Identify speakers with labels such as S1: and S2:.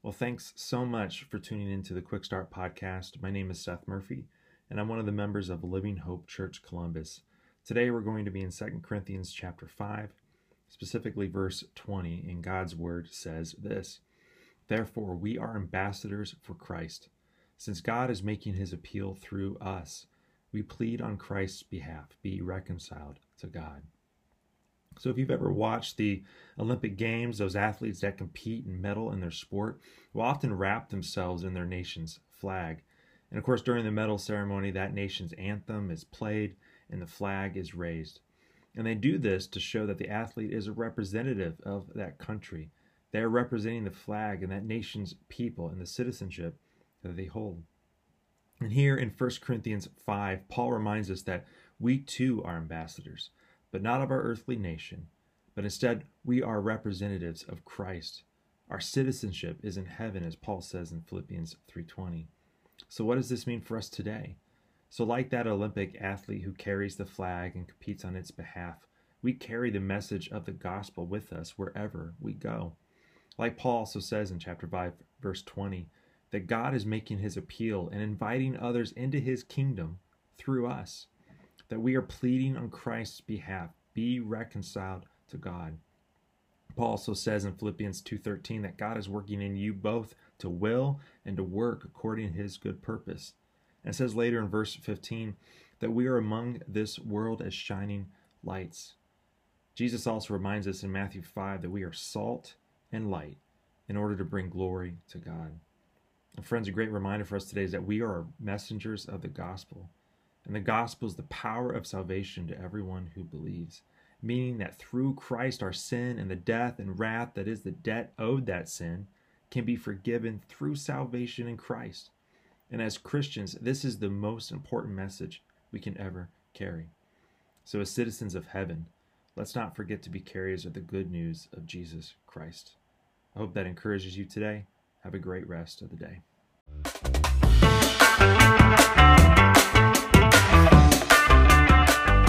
S1: Well, thanks so much for tuning into the Quick Start podcast. My name is Seth Murphy, and I'm one of the members of Living Hope Church Columbus. Today we're going to be in 2 Corinthians chapter 5, specifically verse 20, and God's word says this Therefore, we are ambassadors for Christ. Since God is making his appeal through us, we plead on Christ's behalf be reconciled to God. So, if you've ever watched the Olympic Games, those athletes that compete and medal in their sport will often wrap themselves in their nation's flag. And of course, during the medal ceremony, that nation's anthem is played and the flag is raised. And they do this to show that the athlete is a representative of that country. They are representing the flag and that nation's people and the citizenship that they hold. And here in 1 Corinthians 5, Paul reminds us that we too are ambassadors but not of our earthly nation, but instead we are representatives of Christ. Our citizenship is in heaven as Paul says in Philippians 3:20. So what does this mean for us today? So like that Olympic athlete who carries the flag and competes on its behalf, we carry the message of the gospel with us wherever we go. Like Paul also says in chapter 5 verse 20, that God is making his appeal and inviting others into his kingdom through us that we are pleading on Christ's behalf be reconciled to God. Paul also says in Philippians 2:13 that God is working in you both to will and to work according to his good purpose. And says later in verse 15 that we are among this world as shining lights. Jesus also reminds us in Matthew 5 that we are salt and light in order to bring glory to God. And friends, a great reminder for us today is that we are messengers of the gospel. And the gospel is the power of salvation to everyone who believes, meaning that through Christ, our sin and the death and wrath that is the debt owed that sin can be forgiven through salvation in Christ. And as Christians, this is the most important message we can ever carry. So, as citizens of heaven, let's not forget to be carriers of the good news of Jesus Christ. I hope that encourages you today. Have a great rest of the day.